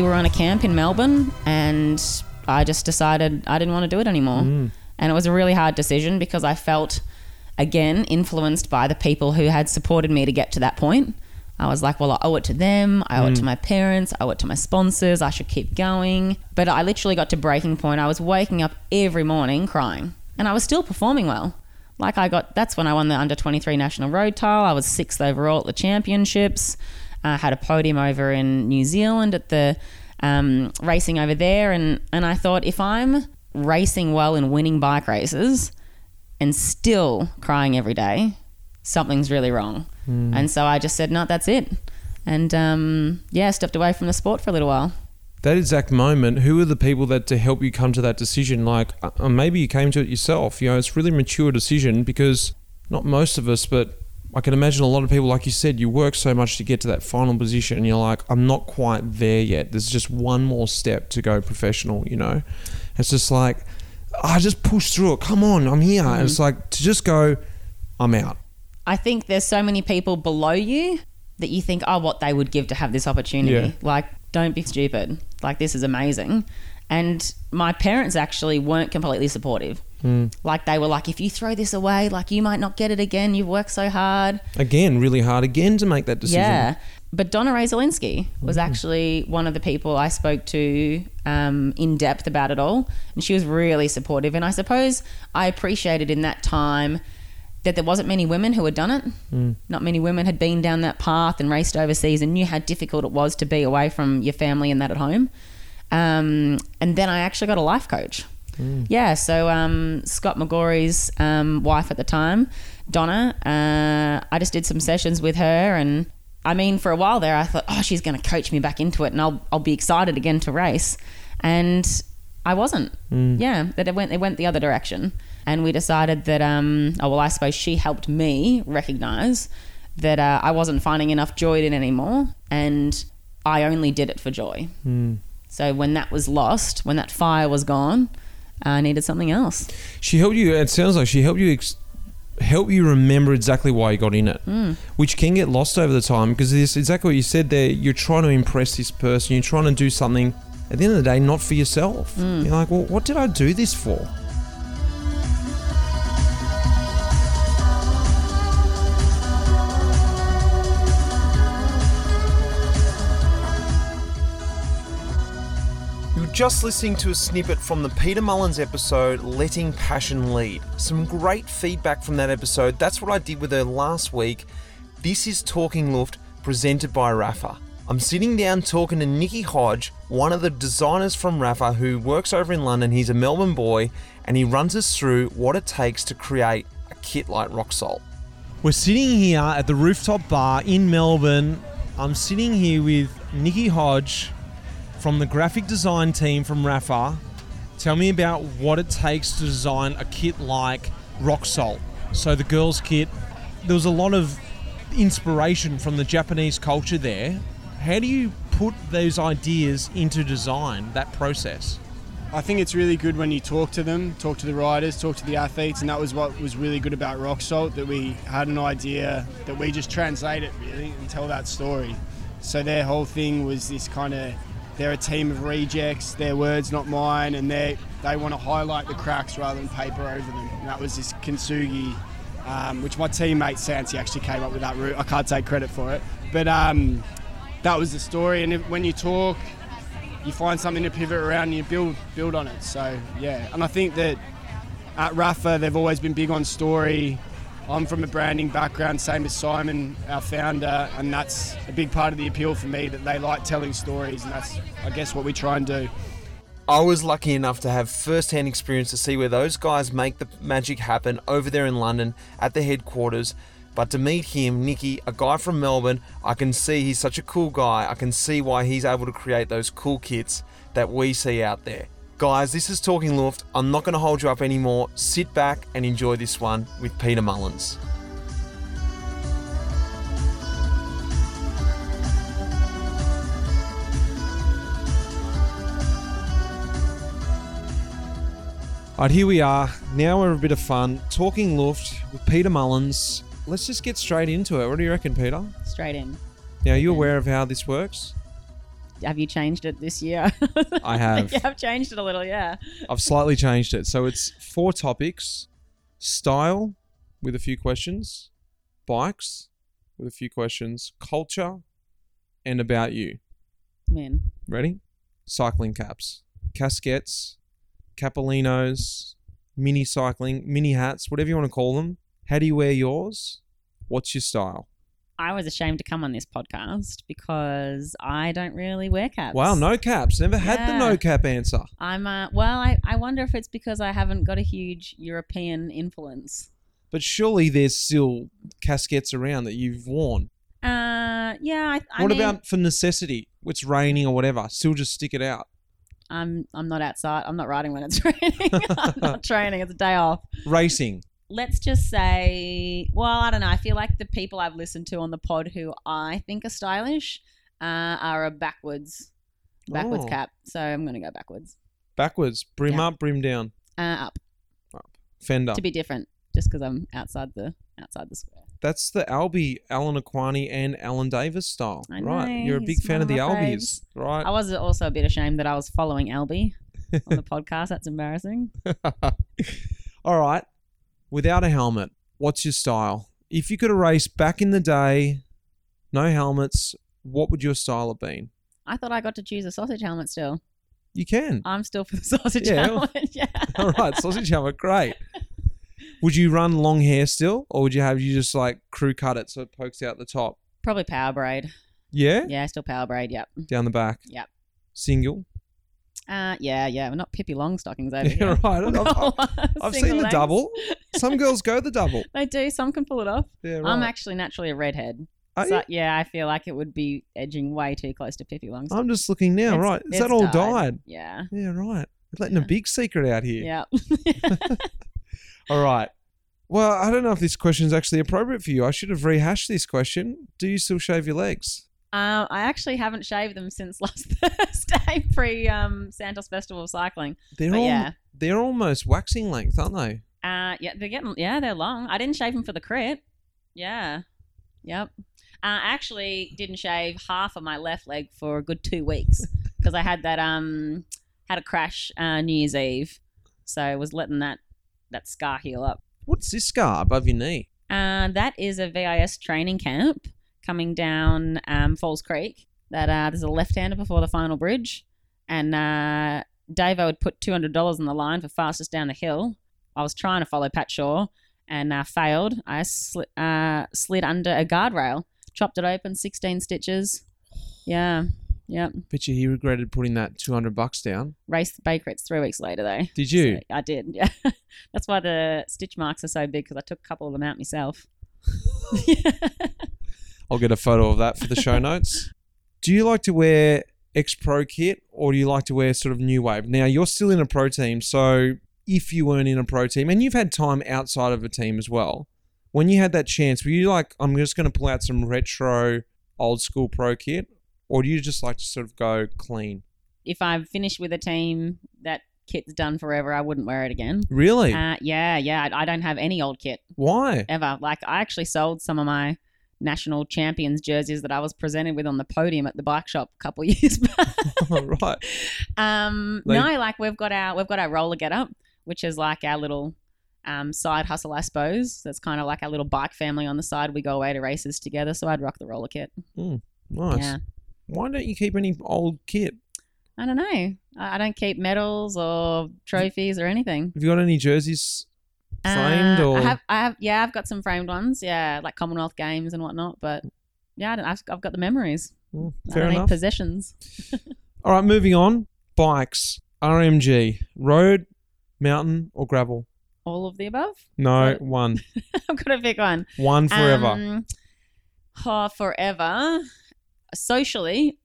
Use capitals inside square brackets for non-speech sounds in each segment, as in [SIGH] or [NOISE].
we were on a camp in Melbourne and I just decided I didn't want to do it anymore. Mm. And it was a really hard decision because I felt, again, influenced by the people who had supported me to get to that point. I was like, well, I owe it to them. I owe it to my parents. I owe it to my sponsors. I should keep going. But I literally got to breaking point. I was waking up every morning crying and I was still performing well. Like I got, that's when I won the under 23 national road tile. I was sixth overall at the championships. I had a podium over in New Zealand at the um, racing over there. And, and I thought, if I'm racing well and winning bike races and still crying every day, something's really wrong. And so I just said, no, that's it. And um, yeah, stepped away from the sport for a little while. That exact moment, who are the people that to help you come to that decision? Like, uh, uh, maybe you came to it yourself. You know, it's really mature decision because not most of us, but I can imagine a lot of people, like you said, you work so much to get to that final position, and you're like, I'm not quite there yet. There's just one more step to go professional. You know, it's just like I just push through it. Come on, I'm here. And it's mm-hmm. like to just go, I'm out. I think there's so many people below you that you think, oh, what they would give to have this opportunity. Yeah. Like, don't be stupid. Like, this is amazing. And my parents actually weren't completely supportive. Like, they were like, if you throw this away, like, you might not get it again. You've worked so hard. Again, really hard again to make that decision. Yeah. But Donna Rae-Szalinski was actually one of the people I spoke to um, in depth about it all. And she was really supportive. And I suppose I appreciated in that time that there wasn't many women who had done it. Not many women had been down that path and raced overseas and knew how difficult it was to be away from your family and that at home. Um, and then I actually got a life coach. Yeah, so um, Scott McGrory's um, wife at the time, Donna, uh, I just did some sessions with her, and I mean, for a while there, I thought, oh, she's going to coach me back into it, and I'll I'll be excited again to race, and I wasn't. Yeah, that it went it went the other direction, and we decided that um, oh well, I suppose she helped me recognize that uh, I wasn't finding enough joy in it anymore, and I only did it for joy. So when that was lost, when that fire was gone, I needed something else. She helped you. It sounds like she helped you. Ex- help you remember exactly why you got in it, mm. which can get lost over the time because this exactly what you said there. You're trying to impress this person. You're trying to do something. At the end of the day, not for yourself. Mm. You're like, well, what did I do this for? Just listening to a snippet from the Peta Mullens episode, Letting Passion Lead. Some great feedback from that episode. That's what I did with her last week. This is Talking Luft, presented by Rapha. I'm sitting down talking to Nicky Hodge, one of the designers from Rafa who works over in London. He's a Melbourne boy and he runs us through what it takes to create a kit like Rock Salt. We're sitting here at the rooftop bar in Melbourne. I'm sitting here with Nicky Hodge from the graphic design team from Rapha. Tell me about what it takes to design a kit like Rock Salt. So the girls' kit, there was a lot of inspiration from the Japanese culture there. How do you put those ideas into design, that process? I think it's really good when you talk to them, talk to the riders, talk to the athletes, and that was what was really good about Rock Salt that we had an idea that we just translate it really and tell that story. So their whole thing was this kind of they're a team of rejects, their words not mine, and they they want to highlight the cracks rather than paper over them. And that was this kintsugi, um, which my teammate Sansi actually came up with that route. I can't take credit for it, but um, that was the story. And if, when you talk, you find something to pivot around and you build build on it. So yeah, and I think that at Rapha they've always been big on story. I'm from a branding background, same as Simon, our founder, and that's a big part of the appeal for me that they like telling stories, and that's I guess what we try and do. I was lucky enough to have first-hand experience to see where those guys make the magic happen over there in London at the headquarters. But to meet him, Nicky, a guy from Melbourne, I can see he's such a cool guy. I can see why he's able to create those cool kits that we see out there. Guys, this is Talking Luft. I'm not going to hold you up anymore. Sit back and enjoy this one with Peta Mullens. All right, here we are. Now we're a bit of fun. Talking Luft with Peta Mullens. Let's just get straight into it. What do you reckon, Peta? Straight in. Now, are you aware of how this works? Have you changed it this year? [LAUGHS] I have. you have changed it a little, yeah. I've slightly changed it. So it's four topics style with a few questions, bikes with a few questions, culture, and about you. Man, Ready? Cycling caps, casquettes, capolinos, mini cycling, mini hats, whatever you want to call them. How do you wear yours? What's your style? I was ashamed to come on this podcast because I don't really wear caps. Wow, no caps. Never had the no cap answer. I'm uh, well. I, I wonder if it's because I haven't got a huge European influence. But surely there's still casquettes around that you've worn. Uh, yeah. I, I what mean, about for necessity? It's raining or whatever. Still just stick it out. I'm I'm not outside. I'm not riding when it's [LAUGHS] raining. I'm not [LAUGHS] training. It's a day off. Racing. Let's just say, well, I don't know. I feel like the people I've listened to on the pod who I think are stylish uh, are a backwards backwards Oh. cap. So I'm gonna go backwards. Backwards. Brim Yeah. up, brim down. Uh, up Fender. to be different, just because I'm outside the outside the square. That's the Albie, Alan Aquani, and Alan Davis style. I right. know, You're a big he's fan one of of the my Albies. Right. I was also a bit ashamed that I was following Albie on the [LAUGHS] podcast. That's embarrassing. [LAUGHS] All right. Without a helmet, what's your style? If you could race back in the day, no helmets, what would your style have been? I thought I got to choose a sausage helmet still. You can. I'm still for the [LAUGHS] sausage Yeah. helmet. [LAUGHS] yeah. [LAUGHS] All right, sausage helmet, great. Would you run long hair still, or would you have you just like crew cut it so it pokes out the top? Probably power braid. Yeah, Yeah, still power braid. Yep. down the back. Yep. Single. Uh, yeah, yeah. We're not Pippi Longstockings over Yeah, here. right. I've, I've- [LAUGHS] I've seen the legs. double. Some [LAUGHS] girls go the double. They do. Some can pull it off. Yeah, right. I'm actually naturally a redhead. Are so you? yeah, I feel like it would be edging way too close to Pippi Longstocking. I'm just looking now. It's- right, is that all dyed. dyed? Yeah. Yeah, right. Letting a big secret out here. Yeah. [LAUGHS] All right. Well, I don't know if this question is actually appropriate for you. I should have rehashed this question. Do you still shave your legs? Um, I actually haven't shaved them since [LAUGHS] last Thursday, pre um, Santos Festival of Cycling. They're But all, yeah, they're almost waxing length, aren't they? uh, yeah, they're getting yeah, they're long. I didn't shave them for the crit. Yeah, yep. Uh, I actually didn't shave half of my left leg for a good two weeks [LAUGHS] because I had that um had a crash uh, New Year's Eve, so I was letting that that scar heal up. What's this scar above your knee? Uh, that is a VIS training camp coming down um, Falls Creek. That uh, there's a left-hander before the final bridge, and uh, I would put two hundred dollars on the line for fastest down the hill. I was trying to follow Pat Shaw and uh, failed. I sli- uh, slid under a guardrail, chopped it open, sixteen stitches. Yeah, yep. Bet you he regretted putting that 200 bucks down. Raced the Bay Crits three weeks later though. Did you? So I did. Yeah, [LAUGHS] that's why the stitch marks are so big because I took a couple of them out myself. [LAUGHS] [LAUGHS] I'll get a photo of that for the show [LAUGHS] notes. Do you like to wear X Pro kit or do you like to wear sort of new wave? Now, you're still in a pro team, so if you weren't in a pro team and you've had time outside of a team as well, when you had that chance, were you like, I'm just going to pull out some retro old school pro kit or do you just like to sort of go clean? if I've finished with a team that kit's done forever, I wouldn't wear it again. Really? Uh, yeah, yeah. I, I don't have any old kit Why? ever. Like I actually sold some of my national champions jerseys that I was presented with on the podium at the bike shop a couple of [LAUGHS] years back. [LAUGHS] right. um, Like- no, like we've got our we've got our roller get up, which is like our little um, side hustle, I suppose. That's kind of like our little bike family on the side. We go away to races together, so I'd rock the roller kit. Nice. Yeah. Why don't you keep any old kit? I don't know. I don't keep medals or trophies or anything. Have you got any jerseys framed Uh, or I have, I have, yeah, I've got some framed ones, yeah, like Commonwealth Games and whatnot. But yeah, I don't, I've, I've got the memories. Mm, I fair don't enough. possessions. [LAUGHS] All right, moving on. Bikes, RMG, road, mountain, or gravel? All of the above. No, one. [LAUGHS] I've got to pick one. One forever. Um, oh, forever. Socially,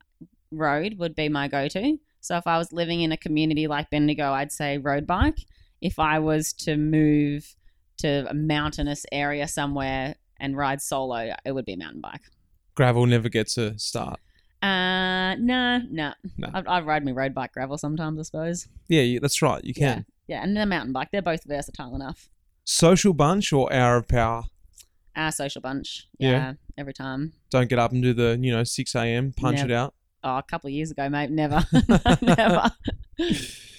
road would be my go-to. So if I was living in a community like Bendigo, I'd say road bike. If I was to move to a mountainous area somewhere and ride solo, it would be a mountain bike. gravel never gets a start. Uh, no, no. No. I, I ride my road bike gravel sometimes, I suppose. Yeah, you, that's right. You can. Yeah, and the mountain bike. They're both versatile enough. Social bunch or hour of power? Our social bunch. Yeah. Yeah, every time. Don't get up and do the, you know, 6 a.m., punch Never. it out. Oh, a couple of years ago, mate. Never, [LAUGHS] never. [LAUGHS] [LAUGHS]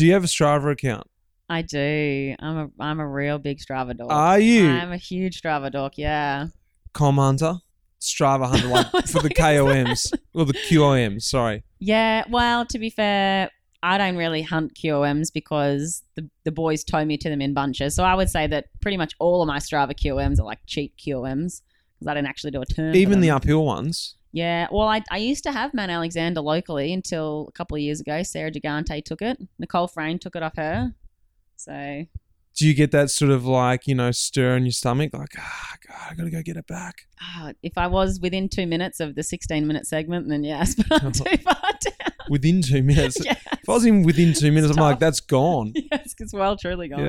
Do you have a Strava account? I do. I'm a I'm a real big Strava dork. Are you I'm a huge Strava dork. Yeah. KOM Hunter? Strava Hunter like [LAUGHS] for the KOMs or the QOMs? Sorry. Yeah. Well, to be fair, I don't really hunt QOMs because the the boys tow me to them in bunches. So I would say that pretty much all of my Strava QOMs are like cheap QOMs because I didn't actually do a turn. Even the uphill ones. Yeah, well, I, I used to have Mount Alexander locally until a couple of years ago. Sarah Gigante took it. Nicole Frain took it off her. So Do you get that sort of like you know stir in your stomach, like ah, God, I gotta go get it back? ah, if I was within two minutes of the 16 minute segment, then yes, [LAUGHS] but I'm too [LAUGHS] far down. Within two minutes. [LAUGHS] yes, If I was in within two minutes, I'm like, that's gone. yes, it's well truly gone.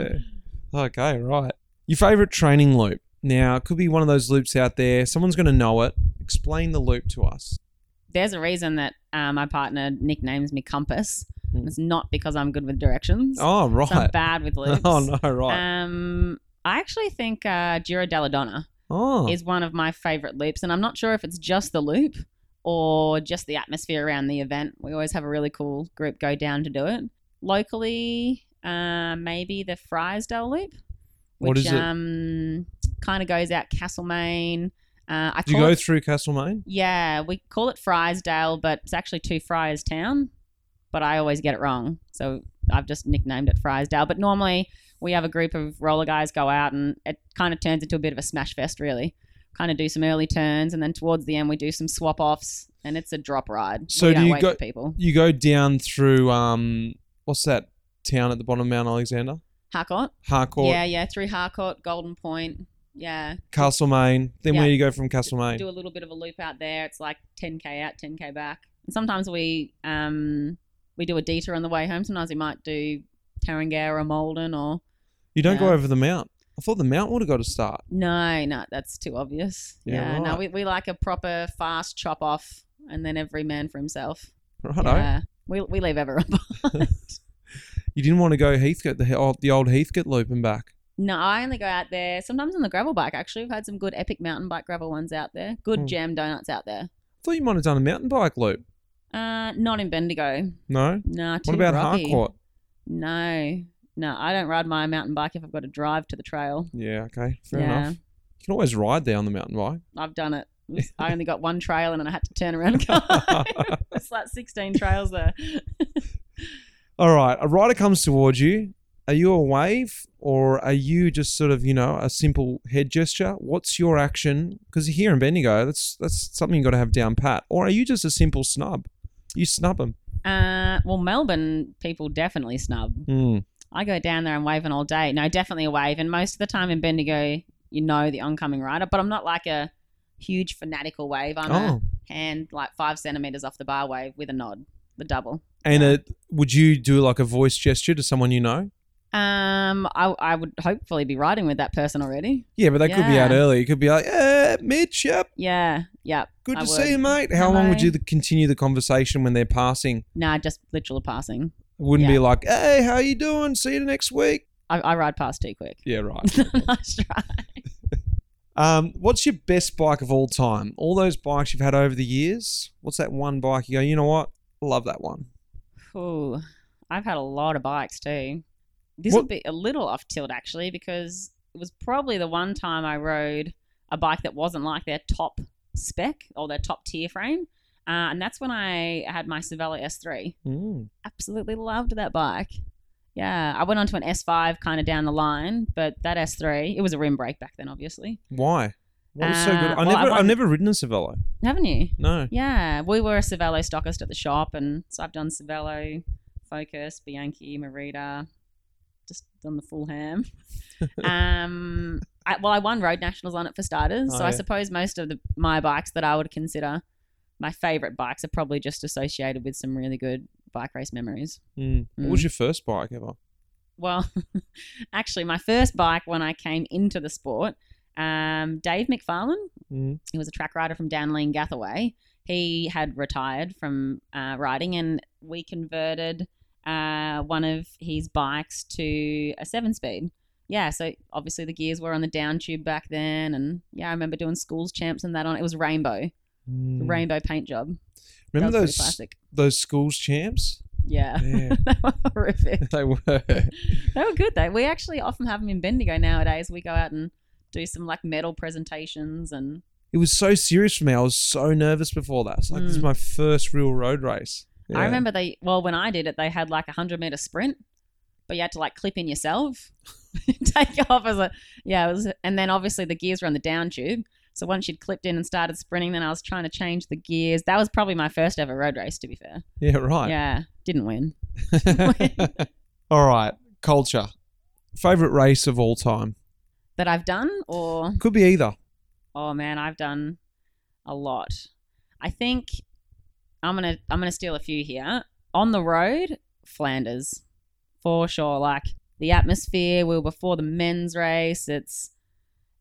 Yeah. Okay, right. Your favorite training loop. Now, it could be one of those loops out there. Someone's going to know it. Explain the loop to us. There's a reason that uh, my partner nicknames me Compass. Hmm. It's not because I'm good with directions. Oh, right. So I'm bad with [LAUGHS] loops. Oh, no, right. Um, I actually think uh, Giro della Donna. oh, is one of my favorite loops. And I'm not sure if it's just the loop or just the atmosphere around the event. We always have a really cool group go down to do it. Locally, uh, maybe the Friesdale loop, which What is it? um, kind of goes out Castlemaine. Uh, I do you go it, through Castlemaine? yeah, we call it Friesdale, but it's actually two Fryerstown. But I always get it wrong, so I've just nicknamed it Friesdale. But normally we have a group of roller guys go out, and it kind of turns into a bit of a smash fest, really. Kind of do some early turns, and then towards the end we do some swap offs, and it's a drop ride. So do you wait go- for people? You go down through, um, what's that town at the bottom of Mount Alexander? Harcourt, Harcourt, yeah, yeah, through Harcourt, Golden Point, yeah. Castlemaine. Then Yeah. where do you go from Castlemaine? do a little bit of a loop out there. It's like 10k out, 10k back. And sometimes we um we do a detour on the way home. Sometimes we might do Tarangara or Maldon or You don't go Yeah. over the mount. I thought the mount would have got to start. no, no, that's too obvious. Yeah, Yeah, no, right. we, we like a proper fast chop off, and then every man for himself. Righto. Yeah, we we leave everyone [LAUGHS] behind. [LAUGHS] You didn't want to go Heathcote, the, old, the old Heathcote loop and back. No, I only go out there sometimes on the gravel bike. Actually, we've had some good epic mountain bike gravel ones out there. Good Hmm. jam donuts out there. I thought you might have done a mountain bike loop. Uh, not in Bendigo. No? No, too What about rocky. Harcourt? No, no, I don't ride my mountain bike if I've got to drive to the trail. Yeah, okay. Fair yeah, enough. You can always ride there on the mountain bike. I've done it. [LAUGHS] It was- I only got one trail and then I had to turn around and go. [LAUGHS] it's like 16 trails there. [LAUGHS] All right. A rider comes towards you. Are you a wave or are you just sort of, you know, a simple head gesture? What's your action? Because here in Bendigo, that's that's something you've got to have down pat. Or are you just a simple snub? You snub them. Uh, well, Melbourne people definitely snub. Mm. I go down there and waving all day. No, definitely a wave. And most of the time in Bendigo, you know the oncoming rider. But I'm not like a huge fanatical wave. I'm Oh. a hand like five centimeters off the bar wave with a nod, the double. And it, would you do like a voice gesture to someone you know? Um, I, I would hopefully be riding with that person already. Yeah, but they could be out early. You could be like, eh, Mitch, yep, Yeah, yep. good I to would. see you, mate. How long would Hello. you continue the conversation when they're passing? Nah, just literal passing. It wouldn't be Yeah. like, hey, how you doing? See you next week. I, I ride past too quick. Yeah, [LAUGHS] right. nice try. [LAUGHS] Um, what's your best bike of all time? All those bikes you've had over the years. What's that one bike you go? You know what? I love that one. Ooh, I've had a lot of bikes too. This will be a little off tilt actually because it was probably the one time I rode a bike that wasn't like their top spec or their top tier frame. Uh, and that's when I had my Cervelo S3. Mm. Absolutely loved that bike. Yeah, I went on to an S5 kind of down the line, but that S3, it was a rim brake back then, obviously. Why? What was so good? Uh, I well, I never, I've never ridden a Cervelo. Haven't you? No. Yeah, we were a Cervelo stockist at the shop, and so I've done Cervelo, Focus, Bianchi, Merida, just done the full ham. [LAUGHS] um, I, well, I won road nationals on it for starters, Oh, so I suppose most of the my bikes that I would consider my favorite bikes are probably just associated with some really good bike race memories. Mm. What Mm. was your first bike ever? Well, [LAUGHS] actually, my first bike when I came into the sport, um, Dave McFarlane, Mm. he was a track rider from Downley Gathaway. He had retired from uh, riding, and we converted uh, one of his bikes to a seven speed. Yeah, so obviously the gears were on the down tube back then, and yeah, I remember doing schools champs and that on. It was rainbow, Mm. rainbow paint job. Remember those those schools champs? Yeah, Yeah. [LAUGHS] they were horrific. [LAUGHS] they were. They were good though. We actually often have them in Bendigo nowadays. We go out and do some like medal presentations and It was so serious for me. I was so nervous before that. It's like this is Mm. my first real road race. I remember they well when I did it they had like a hundred meter sprint, but you had to like clip in yourself, [LAUGHS] take off as a yeah it was and then obviously the gears were on the down tube. So once you'd clipped in and started sprinting, then I was trying to change the gears. That was probably my first ever road race, to be fair. Yeah, right. Yeah, didn't win. [LAUGHS] [LAUGHS] all right. Culture. Favorite race of all time. That I've done, or Could be either. oh man, I've done a lot. I think I'm gonna I'm gonna steal a few here. On the road, Flanders, for sure. Like the atmosphere, we were before the men's race. It's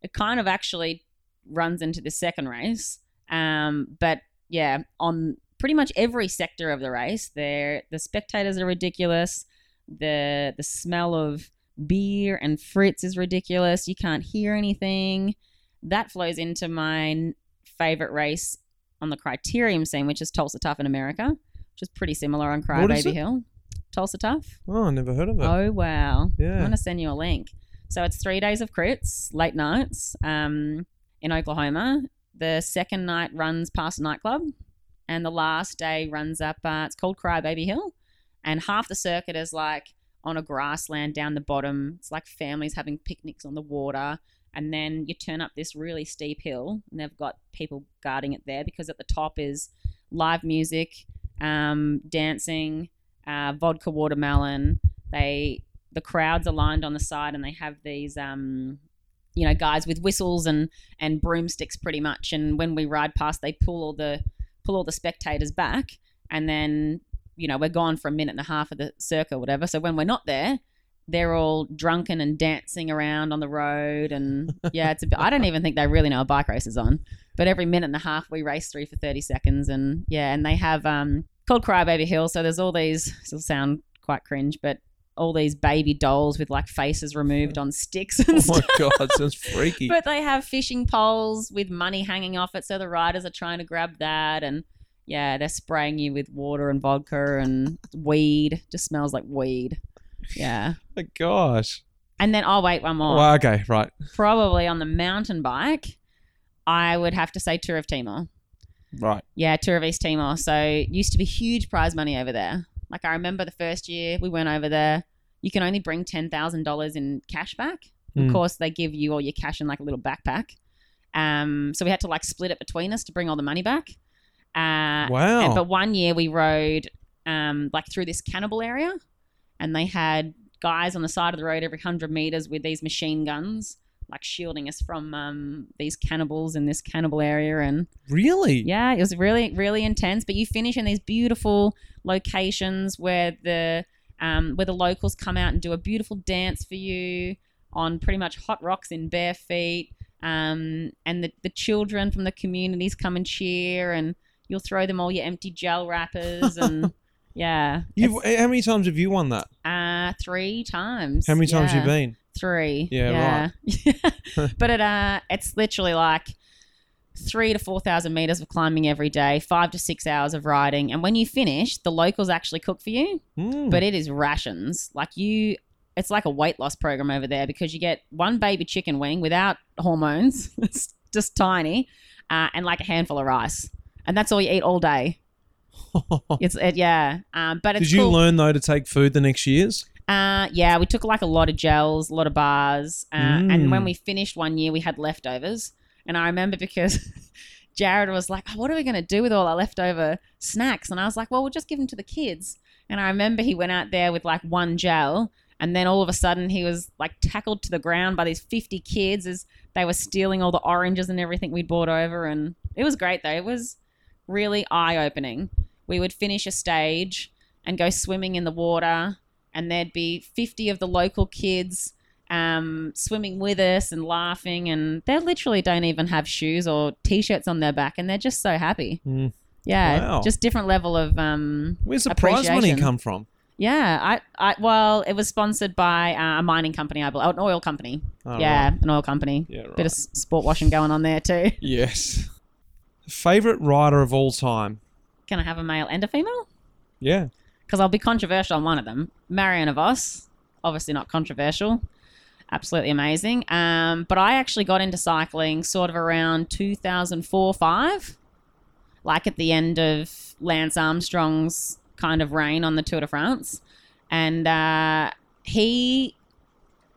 it kind of actually runs into the second race. Um, but yeah, on pretty much every sector of the race, there the spectators are ridiculous. The the smell of beer and Fritz is ridiculous. You can't hear anything. That flows into my favorite race on the criterium scene, which is Tulsa Tough in America, which is pretty similar on What is Crybaby it? Hill. Tulsa Tough. Oh, I never heard of it. Oh wow! I'm Yeah. gonna send you a link. So it's three days of crits, late nights, um, in Oklahoma. The second night runs past a nightclub, and the last day runs up. Uh, it's called Crybaby Hill, and half the circuit is like on a grassland down the bottom. It's like families having picnics on the water, and then you turn up this really steep hill, and they've got people guarding it there because at the top is live music, um, dancing, uh, vodka watermelon. They the crowds are lined on the side, and they have these um, you know guys with whistles and and broomsticks pretty much. And when we ride past, they pull all the pull all the spectators back, and then you know we're gone for a minute and a half of the or whatever. So when we're not there. They're all drunken and dancing around on the road, and yeah, it's a bit. I don't even think they really know a bike race is on. But every minute and a half, we race three for thirty seconds, and yeah, and they have um called Crybaby Hill. So there's all these. This will sound quite cringe, but all these baby dolls with like faces removed on sticks and [LAUGHS] Oh stuff. my god, sounds freaky. But they have fishing poles with money hanging off it, so the riders are trying to grab that, and yeah, they're spraying you with water and vodka and weed. Just smells like weed. Yeah. [LAUGHS] my gosh. And then I'll wait, one more. Well, okay, right. Probably on the mountain bike, I would have to say Tour of Timor. Right. Yeah, Tour of East Timor. So used to be huge prize money over there. Like I remember the first year we went over there, you can only bring ten thousand dollars in cash back. Mm. Of course, they give you all your cash in like a little backpack. Um, so we had to like split it between us to bring all the money back. Uh, Wow. and, but one year we rode um, like through this cannibal area, and they had guys on the side of the road every hundred meters with these machine guns, like shielding us from um, these cannibals in this cannibal area. And really? yeah, it was really really intense. But you finish in these beautiful locations where the um, where the locals come out and do a beautiful dance for you on pretty much hot rocks in bare feet. Um, and the, the children from the communities come and cheer, and you'll throw them all your empty gel wrappers, and [LAUGHS] yeah, You've, how many times have you won that? uh, three times. How many times yeah. you been? Three. Yeah, right. [LAUGHS] but it uh, it's literally like three to four thousand meters of climbing every day, five to six hours of riding, and when you finish, the locals actually cook for you, Mm. but it is rations. Like you, it's like a weight loss program over there because you get one baby chicken wing without hormones. [LAUGHS] it's just tiny, uh, and like a handful of rice, and that's all you eat all day. [LAUGHS] It's it, yeah, um, but it's Did you cool. learn though to take food the next years? Uh, yeah, we took like a lot of gels, a lot of bars, uh, Mm. and when we finished one year, we had leftovers. And I remember because [LAUGHS] Jared was like, oh, "What are we going to do with all our leftover snacks?" And I was like, "Well, we'll just give them to the kids." And I remember he went out there with like one gel, and then all of a sudden he was like tackled to the ground by these fifty kids as they were stealing all the oranges and everything we'd brought over. And it was great though. It was really eye opening. We would finish a stage and go swimming in the water and there'd be 50 of the local kids um, swimming with us and laughing and they literally don't even have shoes or t-shirts on their back and they're just so happy Mm. yeah Wow. just different level of um, Where's the prize money come from? yeah I, I well it was sponsored by uh, a mining company I believe an oil company Oh, yeah right. an oil company Yeah, right. bit of sport washing going on there too Yes. Favorite rider of all time? Can I have a male and a female? Yeah. Because I'll be controversial on one of them. Marianne Vos, obviously not controversial. Absolutely amazing. Um, but I actually got into cycling sort of around 2004 5, like at the end of Lance Armstrong's kind of reign on the Tour de France. And uh, he,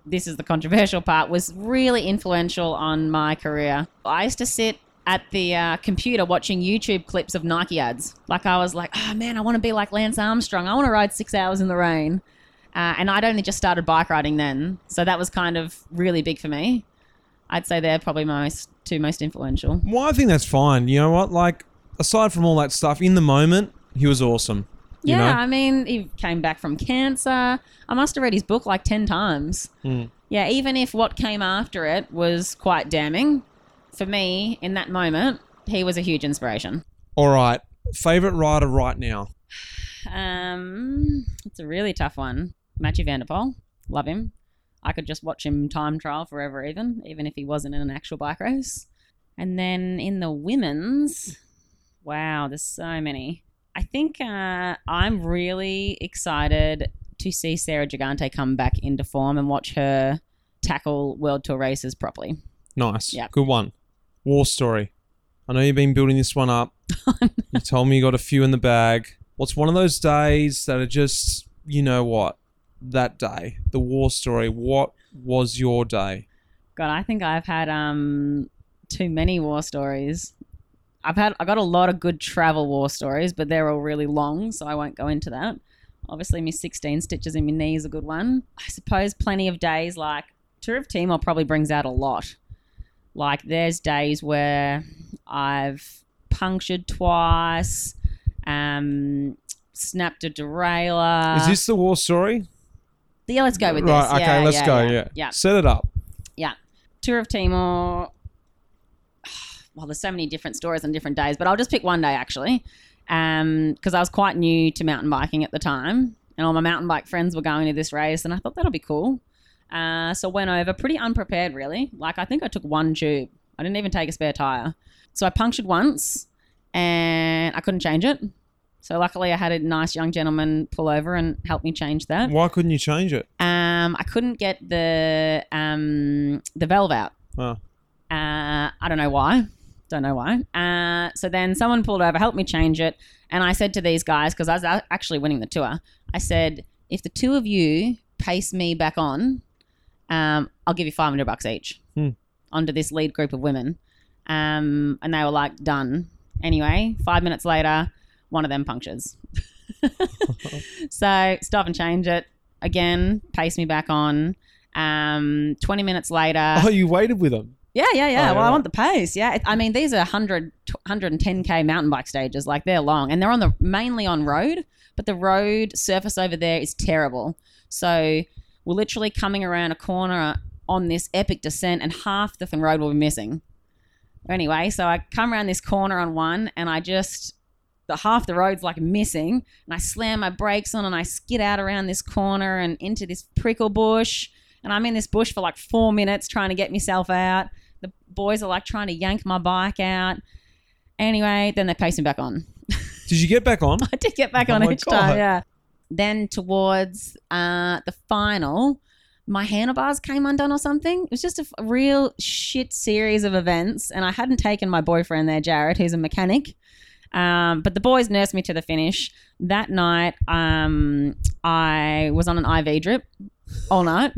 this is the controversial part, was really influential on my career. I used to sit at the uh, computer watching YouTube clips of Nike ads. Like I was like, oh man, I want to be like Lance Armstrong. I want to ride six hours in the rain. Uh, and I'd only just started bike riding then, so that was kind of really big for me. I'd say they're probably my most two most influential. Well, I think that's fine. You know what? Like, aside from all that stuff, in the moment, he was awesome. You yeah, know? I mean, he came back from cancer. I must have read his book like 10 times. Hmm. Yeah, even if what came after it was quite damning, for me, in that moment, he was a huge inspiration. All right. Favorite rider right now? Um, it's a really tough one. Mathieu Van der Poel. Love him. I could just watch him time trial forever, even, even if he wasn't in an actual bike race. And then in the women's, wow, there's so many. I think uh, I'm really excited to see Sarah Gigante come back into form and watch her tackle World Tour races properly. Nice. Yep. Good one. War story. I know you've been building this one up. [LAUGHS] you told me you got a few in the bag. What's one of those days that are just, you know what? That day, the war story. What was your day? God, I think I've had um too many war stories. I've had I got a lot of good travel war stories, but they're all really long, so I won't go into that. Obviously, my 16 stitches in my knee is a good one. I suppose plenty of days like Tour of Timor probably brings out a lot. Like there's days where I've punctured twice, um, snapped a derailleur. Is this the war story? yeah, let's go with right. this. Okay. Yeah, let's yeah, go. yeah. Yeah. yeah. Set it up. Yeah. Tour of Timor. [SIGHS] Well, there's so many different stories on different days, but I'll just pick one day actually, Um, because I was quite new to mountain biking at the time, and all my mountain bike friends were going to this race, and I thought that'll be cool. Uh, so went over pretty unprepared, really. Like I think I took one tube. I didn't even take a spare tire. So I punctured once, and I couldn't change it. So luckily, I had a nice young gentleman pull over and help me change that. Why couldn't you change it? Um, I couldn't get the um, the valve out. Oh. Uh, I don't know why. Don't know why. Uh, so then someone pulled over, helped me change it, and I said to these guys because I was actually winning the tour. I said, if the two of you pace me back on, um, I'll give you five hundred bucks each Hmm. onto this lead group of women. Um, and they were like, done. Anyway, five minutes later, one of them punctures. [LAUGHS] so stop and change it again. Pace me back on. Um, Twenty minutes later. oh, you waited with them? Yeah, yeah, yeah. Oh, well, I want the pace. Yeah, I mean, these are 100, 110k mountain bike stages. Like they're long, and they're on the mainly on road, but the road surface over there is terrible. So we're literally coming around a corner on this epic descent, and half the road will be missing. Anyway, so I come around this corner on one, and I just the half the road's like missing, and I slam my brakes on, and I skid out around this corner and into this prickle bush, and I'm in this bush for like four minutes trying to get myself out. The boys are like trying to yank my bike out. Anyway, then they pace me back on. Did you get back on? [LAUGHS] I did get back Oh on each God. time, yeah. Then towards uh, the final, my handlebars came undone or something. It was just a real shit series of events, and I hadn't taken my boyfriend there, Jared, who's a mechanic. Um, but the boys nursed me to the finish. That night, um, I was on an IV drip all night.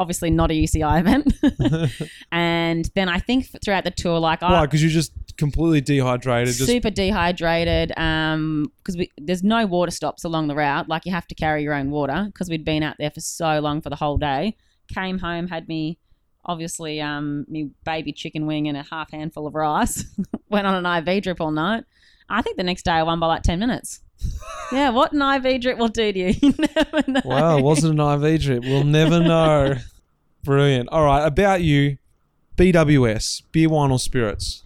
Obviously, not a UCI [LAUGHS] event. [LAUGHS] and then I think throughout the tour, like I, Why? Because you're just completely dehydrated. Just super dehydrated um because we there's no water stops along the route like you have to carry your own water because we'd been out there for so long for the whole day came home had me obviously um me baby chicken wing and a half handful of rice [LAUGHS] went on an iv drip all night i think the next day i won by like 10 minutes yeah what an iv drip will do to you you never know Wow, wasn't an IV drip. We'll never know. Brilliant. All right, about you, BWS, beer, wine, or spirits.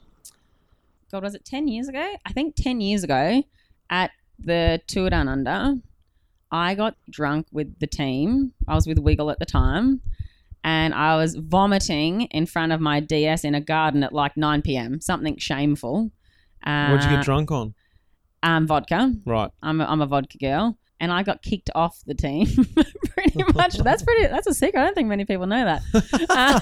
God, was it 10 years ago? I think 10 years ago at the Tour Down Under, I got drunk with the team. I was with Wiggle at the time. And I was vomiting in front of my DS in a garden at like 9 p.m. Something shameful. Uh, What'd you get drunk on? Um, vodka. Right. I'm a, I'm a vodka girl, and I got kicked off the team. [LAUGHS] pretty much. That's pretty. That's a secret. I don't think many people know that. [LAUGHS] Uh,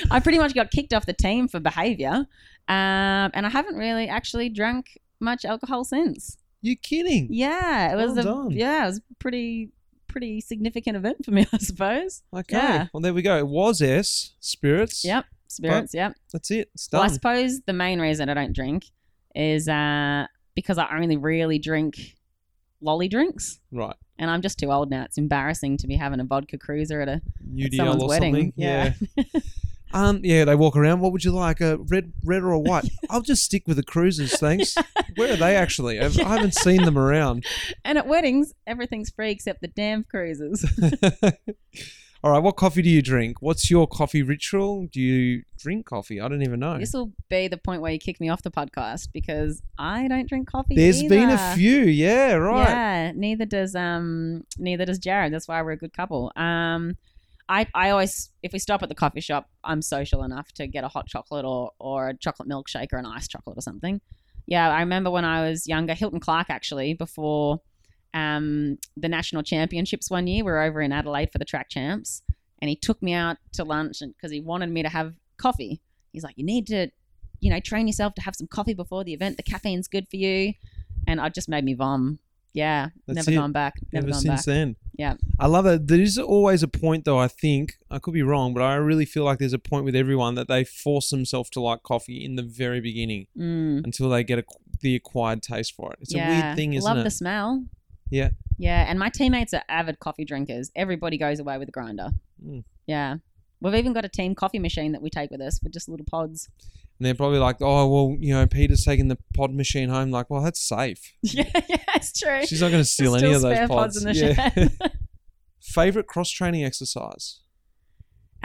[LAUGHS] I pretty much got kicked off the team for behaviour, um, and I haven't really actually drank much alcohol since. You kidding? Yeah, it was Well a yeah, it was pretty pretty significant event for me, I suppose. Okay. Yeah. Well, there we go. It was S spirits. Yep, spirits. Yep. That's it. It's Well, I suppose the main reason I don't drink is uh, because I only really drink lolly drinks. right. And I'm just too old now. It's embarrassing to be having a vodka cruiser at a UDL someone's or wedding. something. Yeah. [LAUGHS] um. Yeah. They walk around. What would you like? A red, red or a white? [LAUGHS] I'll just stick with the cruisers. Thanks. [LAUGHS] Where are they actually? I've, I haven't seen them around. And at weddings, everything's free except the damn cruises. All right. What coffee do you drink? What's your coffee ritual? Do you drink coffee? I don't even know. this will be the point where you kick me off the podcast because I don't drink coffee. There's been a few. Yeah. Right. Yeah, neither does um neither does Jared. That's why we're a good couple. Um I, I always if we stop at the coffee shop, I'm social enough to get a hot chocolate or or a chocolate milkshake or an iced chocolate or something. Yeah, I remember when I was younger, Hilton Clark actually, before um the national championships one year, we were over in Adelaide for the track champs, and he took me out to lunch because he wanted me to have coffee. He's like, You need to, you know, train yourself to have some coffee before the event. The caffeine's good for you. And it just made me vom. Yeah, That's never it. gone back. Never, Ever gone since back. then. Yeah. I love it. There is always a point, though. I think I could be wrong, but I really feel like there's a point with everyone that they force themselves to like coffee in the very beginning Mm, until they get a, the acquired taste for it. It's yeah. a weird thing, isn't Love it? Love the smell. Yeah. Yeah, and my teammates are avid coffee drinkers. Everybody goes away with a grinder. Mm. Yeah. We've even got a team coffee machine that we take with us with just little pods. And they're probably like, "Oh, well, you know, Peta's taking the pod machine home." Like, well, that's safe. [LAUGHS] yeah, yeah, it's true. She's not going to steal any of those pods. pods in the yeah. [LAUGHS] [LAUGHS] Favorite cross training exercise?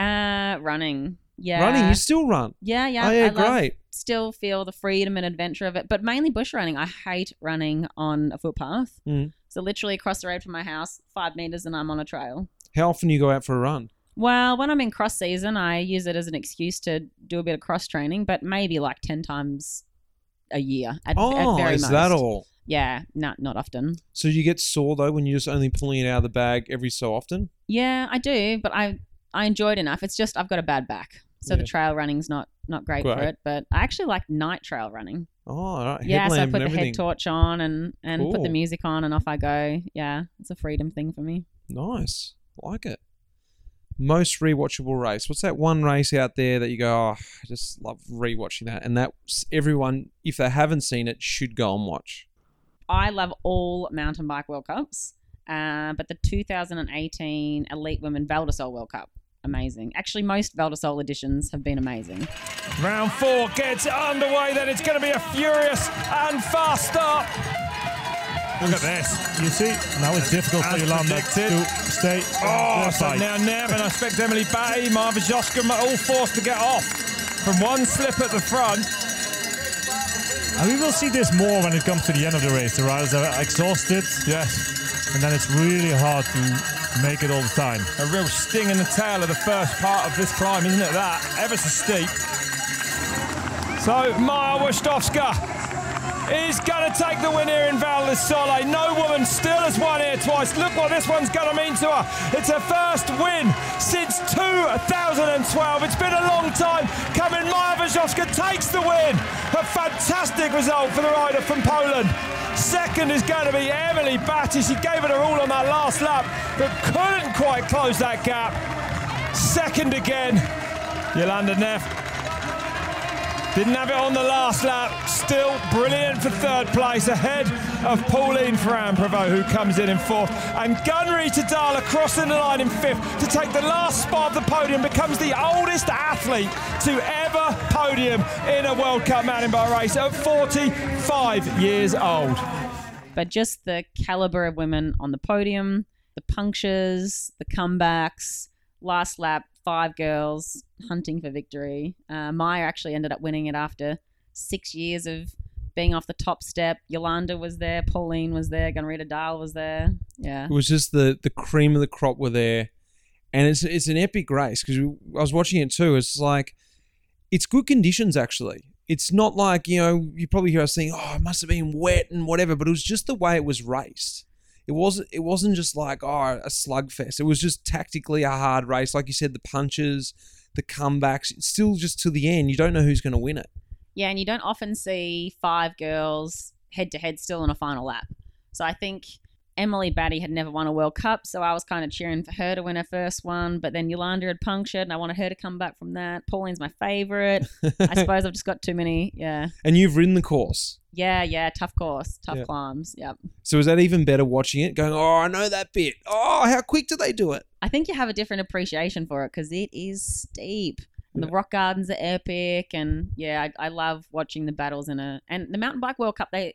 uh, running. Yeah. Running. You still run? yeah, yeah. oh yeah, I great. still feel the freedom and adventure of it, but mainly bush running. I hate running on a footpath. Mm. So literally across the road from my house, five meters, and I'm on a trail. How often do you go out for a run? Well, when I'm in cross season, I use it as an excuse to do a bit of cross training, but maybe like ten times a year. At, Oh, at very is most. that all? Yeah, not not often. So you get sore though when you're just only pulling it out of the bag every so often? Yeah, I do, but I I enjoy it enough. It's just I've got a bad back, so Yeah. the trail running's not not great, for it. But I actually like night trail running. Oh, all right. yeah, so I put the everything. head torch on and and put the music on, and off I go. Yeah, it's a freedom thing for me. Nice. Like it. Most rewatchable race. What's that one race out there that you go, oh, I just love rewatching that? And that everyone, if they haven't seen it, should go and watch. I love all mountain bike World Cups, uh, but the 2018 Elite Women Val di Sole World Cup, amazing. Actually, most Val di Sole editions have been amazing. Round four gets underway, then it's going to be a furious and fast start. Look at this. You see, now it's difficult for As Jolanda to stay Oh, so now Nev and I expect Emily Batty, Marva Joska all forced to get off from one slip at the front. And we will see this more when it comes to the end of the race. The riders are exhausted, Yes, and then it's really hard to make it all the time. a real sting in the tail of the first part of this climb, isn't it? That ever so steep. So Maja Włoszczowska is going to take the win here in Val Sole. No woman still has won here twice. Look what this one's going to mean to her. It's her first win since 2012. It's been a long time coming. Maja Włoszczowska takes the win. A fantastic result for the rider from Poland. Second is going to be Emily Batty. She gave it her all on that last lap, but couldn't quite close that gap. Second again, Jolanda Neff. Didn't have it on the last lap. Still brilliant for third place, ahead of Pauline Ferrand-Prévot, who comes in in fourth. And Gunn-Rita Dahle crossing the line in fifth to take the last spot of the podium, becomes the oldest athlete to ever podium in a World Cup mountain bike race at 45 years old. But just the caliber of women on the podium, the punctures, the comebacks, last lap, five girls hunting for victory. Uh, Maya actually ended up winning it after six years of being off the top step. Jolanda was there, Pauline was there, Gunn-Rita Dahle was there. Yeah. It was just the the cream of the crop were there, and it's it's an epic race because I was watching it too. It's like it's good conditions actually. it's not like you know you probably hear us saying, "Oh, it must have been wet and whatever," but it was just the way it was raced. It wasn't. It wasn't just like oh a slugfest. It was just tactically a hard race, like you said, the punches, the comebacks. It's still just to the end. You don't know who's going to win it. Yeah, and you don't often see five girls head to head still in a final lap. So I think Emily Batty had never won a World Cup, so I was kind of cheering for her to win her first one. But then Jolanda had punctured, and I wanted her to come back from that. Pauline's my favorite. I [LAUGHS] suppose I've just got too many. Yeah, and you've ridden the course. yeah, yeah. Tough course, tough Yeah. climbs. Yep. So is that even better watching it? Going, oh, I know that bit. Oh, how quick do they do it? I think you have a different appreciation for it because it is steep. And the rock gardens are epic, and yeah, I, I love watching the battles in a and the mountain bike World Cup. They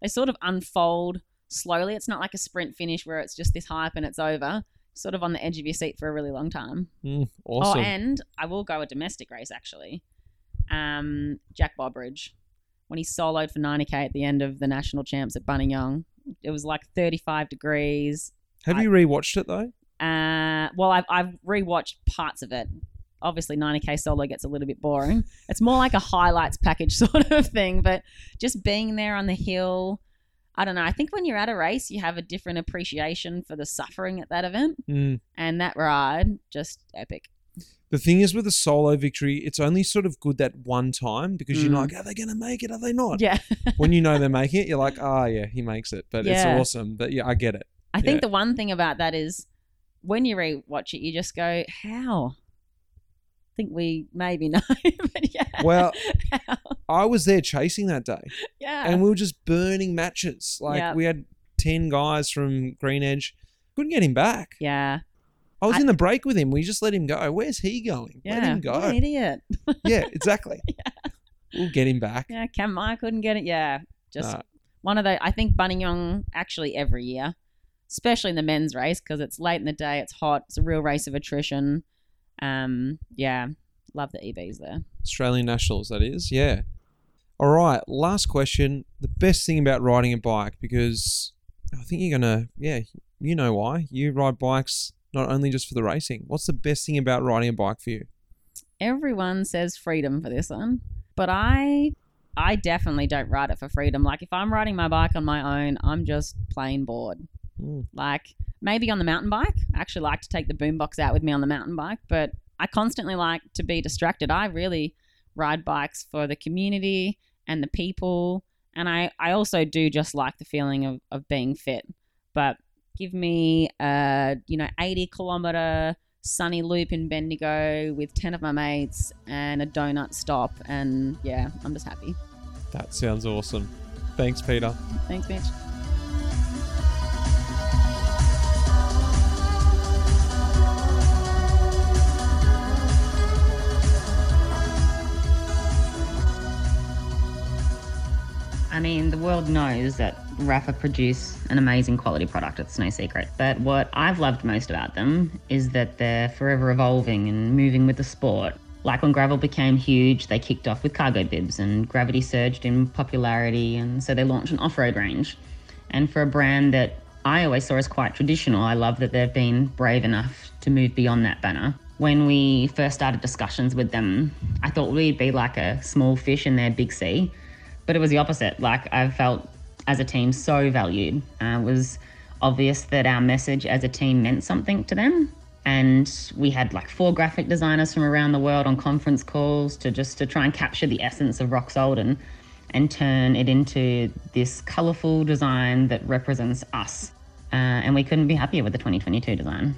they sort of unfold slowly. It's not like a sprint finish where it's just this hype and it's over. Sort of on the edge of your seat for a really long time. Mm, awesome. Oh, and I will go a domestic race actually. Um, Jack Bobridge when he soloed for 90k at the end of the national champs at Buninyong. It was like 35 degrees. have I- you rewatched it though? Uh, well, I've, I've rewatched parts of it. Obviously, 90k solo gets a little bit boring. It's more like a highlights package [LAUGHS] sort of thing, but just being there on the hill, I don't know. I think when you're at a race, you have a different appreciation for the suffering at that event, Mm. and that ride just epic. The thing is with a solo victory, it's only sort of good that one time because you're Mm. like, are they going to make it? Are they not? Yeah, [LAUGHS] when you know they're making it, you're like, ah, yeah, he makes it. But Yeah. it's awesome. But yeah, I get it. I think the one thing about that is when you rewatch it, you just go, "How?" I think we maybe [LAUGHS] know, but yeah, Well, How? [LAUGHS] I was there chasing that day, yeah, and we were just burning matches. Like Yeah. we had ten guys from Green Edge, couldn't get him back. yeah, I was I- in the break with him. We just let him go. Where's he going? yeah. Let him What an go. idiot. yeah, exactly. [LAUGHS] We'll get him back. Yeah, Cam I couldn't get it. Yeah, just Nah. one of the. I think Buninyong actually every year, especially in the men's race because it's late in the day, it's hot, it's a real race of attrition. Um, yeah, love the EBs there. Australian nationals, that is. Yeah. All right. Last question. The best thing about riding a bike, because I think you're gonna, yeah, you know why. You ride bikes not only just for the racing. What's the best thing about riding a bike for you? Everyone says freedom for this one, but I, I definitely don't ride it for freedom. Like if I'm riding my bike on my own, I'm just plain bored. Mm. Like maybe on the mountain bike, I actually like to take the boombox out with me on the mountain bike, but I constantly like to be distracted. I really ride bikes for the community and the people, and I, I also do just like the feeling of, of being fit. But give me a you know 80 kilometer sunny loop in Bendigo with 10 of my mates and a donut stop, and yeah, I'm just happy. That sounds awesome. Thanks, Peta. Thanks, Mitch. I mean, the world knows that Rapha produce an amazing quality product, it's no secret. But what I've loved most about them is that they're forever evolving and moving with the sport. Like when gravel became huge, they kicked off with cargo bibs and gravity surged in popularity, and so they launched an off road range. And for a brand that I always saw as quite traditional, I love that they've been brave enough to move beyond that banner. When we first started discussions with them, I thought we'd be like a small fish in their big sea but it was the opposite. Like I felt as a team so valued. Uh, it was obvious that our message as a team meant something to them. And we had like four graphic designers from around the world on conference calls to just to try and capture the essence of Roxsolt and, turn it into this colourful design that represents us. Uh, and we couldn't be happier with the 2022 design.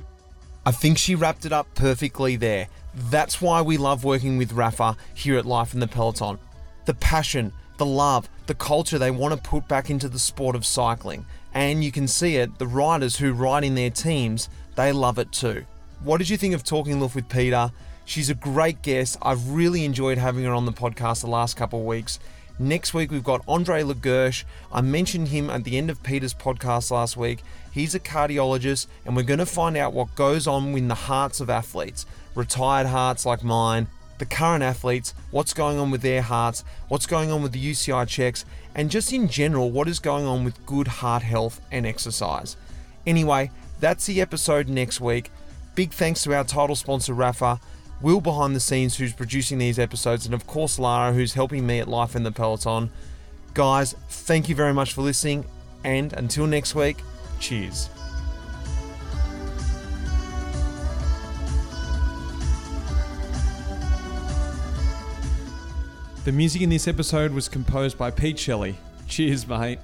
I think she wrapped it up perfectly there. That's why we love working with Rapha here at Life in the Peloton. The passion, the love, the culture they want to put back into the sport of cycling. And you can see it, the riders who ride in their teams, they love it too. What did you think of Talking Luft with Peta? She's a great guest. I've really enjoyed having her on the podcast the last couple of weeks. Next week, we've got Andre La Gerche. I mentioned him at the end of Peta's podcast last week. He's a cardiologist, and we're going to find out what goes on in the hearts of athletes, retired hearts like mine, the current athletes, what's going on with their hearts, what's going on with the UCI checks, and just in general, what is going on with good heart health and exercise. Anyway, that's the episode next week. Big thanks to our title sponsor, Rapha, Will behind the scenes, who's producing these episodes, and of course, Lara, who's helping me at Life in the Peloton. Guys, thank you very much for listening, and until next week, cheers. The music in this episode was composed by Pete Shelley. Cheers, mate.